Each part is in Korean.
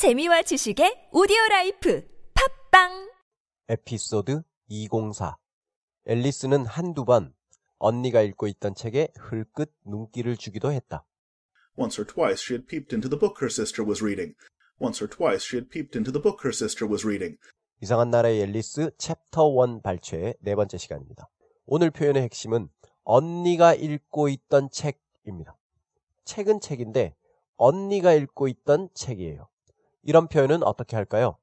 재미와 지식의 오디오 life 팟빵 에피소드 204 앨리스는 한두 번 언니가 읽고 있던 책에 흘끗 눈길을 주기도 했다. Once or twice she had peeped into the book her sister was reading. Once or twice she had peeped into the book her sister was reading. 이상한 나라의 앨리스 챕터 1 발췌의 네 번째 시간입니다. 오늘 표현의 핵심은 언니가 읽고 있던 책입니다. 책은 책인데 언니가 읽고 있던 책이에요. 이런 표현은 어떻게 할까요?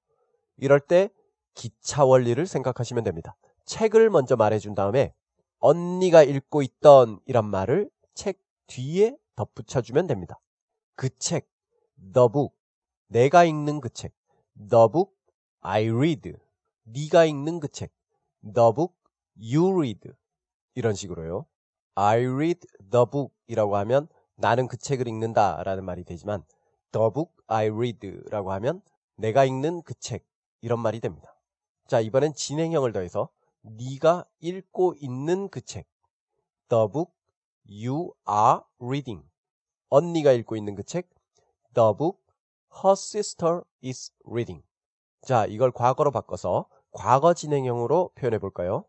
이럴 때 기차 원리를 생각하시면 됩니다. 책을 먼저 말해준 다음에 언니가 읽고 있던 이란 말을 책 뒤에 덧붙여주면 됩니다. 그 책, the book, 내가 읽는 그 책, the book I read, 네가 읽는 그 책, the book you read 이런 식으로요. I read the book 이라고 하면 나는 그 책을 읽는다 라는 말이 되지만 the book I read 라고 하면 내가 읽는 그 책 이런 말이 됩니다. 자 이번엔 진행형을 더해서 네가 읽고 있는 그 책 the book you are reading 언니가 읽고 있는 그 책 the book her sister is reading 자 이걸 과거로 바꿔서 과거 진행형으로 표현해 볼까요?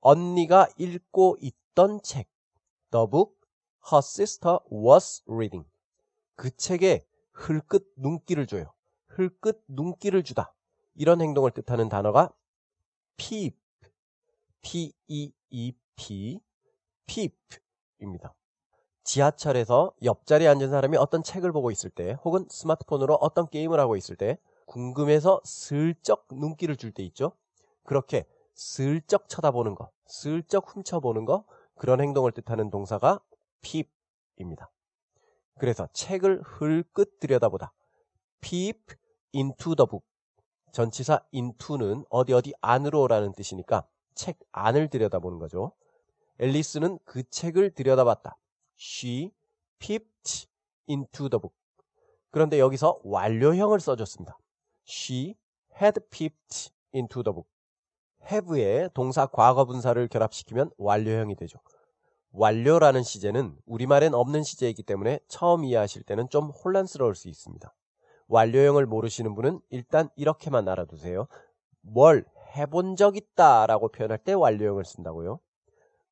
언니가 읽고 있던 책 the book her sister was reading 그 책에 흘끗 눈길을 줘요. 흘끗 눈길을 주다. 이런 행동을 뜻하는 단어가 peep, p-e-e-p, peep입니다. 지하철에서 옆자리에 앉은 사람이 어떤 책을 보고 있을 때 혹은 스마트폰으로 어떤 게임을 하고 있을 때 궁금해서 슬쩍 눈길을 줄 때 있죠. 그렇게 슬쩍 쳐다보는 거, 슬쩍 훔쳐보는 거 그런 행동을 뜻하는 동사가 peep입니다. 그래서 책을 흘끗 들여다보다. peep into the book. 전치사 into는 어디 어디 안으로라는 뜻이니까 책 안을 들여다보는 거죠. 앨리스는 그 책을 들여다봤다. She peeped into the book. 그런데 여기서 완료형을 써줬습니다. She had peeped into the book. have에 동사 과거 분사를 결합시키면 완료형이 되죠. 완료라는 시제는 우리말엔 없는 시제이기 때문에 처음 이해하실 때는 좀 혼란스러울 수 있습니다. 완료형을 모르시는 분은 일단 이렇게만 알아두세요. 뭘 해본 적 있다 라고 표현할 때 완료형을 쓴다고요.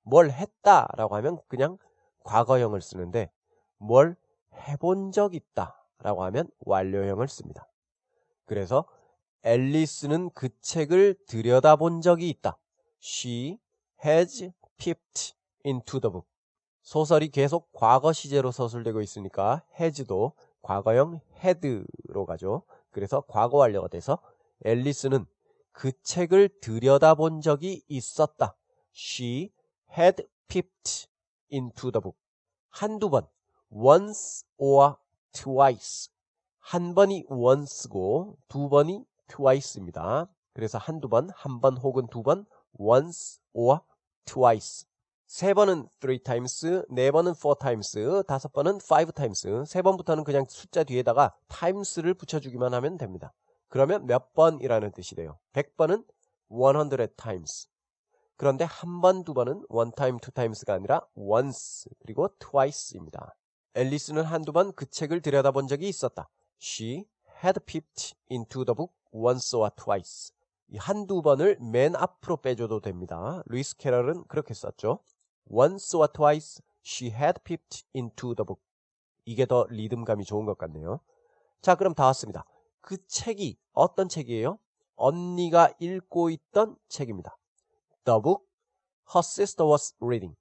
뭘 했다 라고 하면 그냥 과거형을 쓰는데 뭘 해본 적 있다 라고 하면 완료형을 씁니다. 그래서 앨리스는 그 책을 들여다본 적이 있다. She has peeped into the book. 소설이 계속 과거 시제로 서술되고 있으니까 has도 과거형 had로 가죠. 그래서 과거 완료가 돼서 앨리스는 그 책을 들여다본 적이 있었다. She had peeped into the book. 한두 번, once or twice. 한 번이 once고 두 번이 twice입니다. 그래서 한두 번, 한 번 혹은 두 번, once or twice. 세 번은 three times, 네 번은 four times, 다섯 번은 five times. 세 번부터는 그냥 숫자 뒤에다가 times를 붙여주기만 하면 됩니다. 그러면 몇 번이라는 뜻이 돼요. 100번은 100 times. 그런데 한 번, 두 번은 one time, two times가 아니라 once, 그리고 twice입니다. 앨리스는 한두 번 그 책을 들여다본 적이 있었다. She had peeped into the book once or twice. 이 한두 번을 맨 앞으로 빼줘도 됩니다. 루이스 캐럴은 그렇게 썼죠. Once or twice she had peeped into the book. 이게 더 리듬감이 좋은 것 같네요. 자, 그럼 다 왔습니다. 그 책이 어떤 책이에요? 언니가 읽고 있던 책입니다. The book her sister was reading.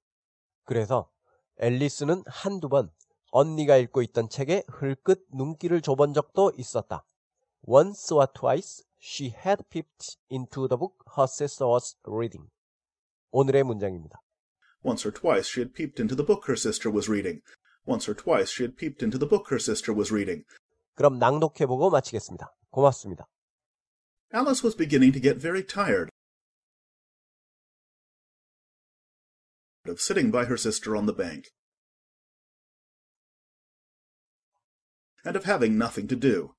그래서 앨리스는 한두 번 언니가 읽고 있던 책에 흘끗 눈길을 줘본 적도 있었다. Once or twice she had peeped into the book her sister was reading. 오늘의 문장입니다. Once or twice she had peeped into the book her sister was reading. Once or twice she had peeped into the book her sister was reading. 그럼 낭독해보고 마치겠습니다. 고맙습니다. Alice was beginning to get very tired of sitting by her sister on the bank and of having nothing to do.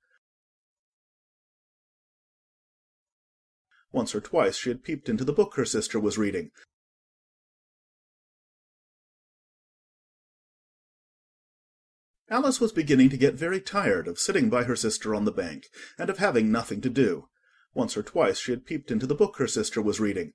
Once or twice she had peeped into the book her sister was reading. Alice was beginning to get very tired of sitting by her sister on the bank, and of having nothing to do. Once or twice she had peeped into the book her sister was reading,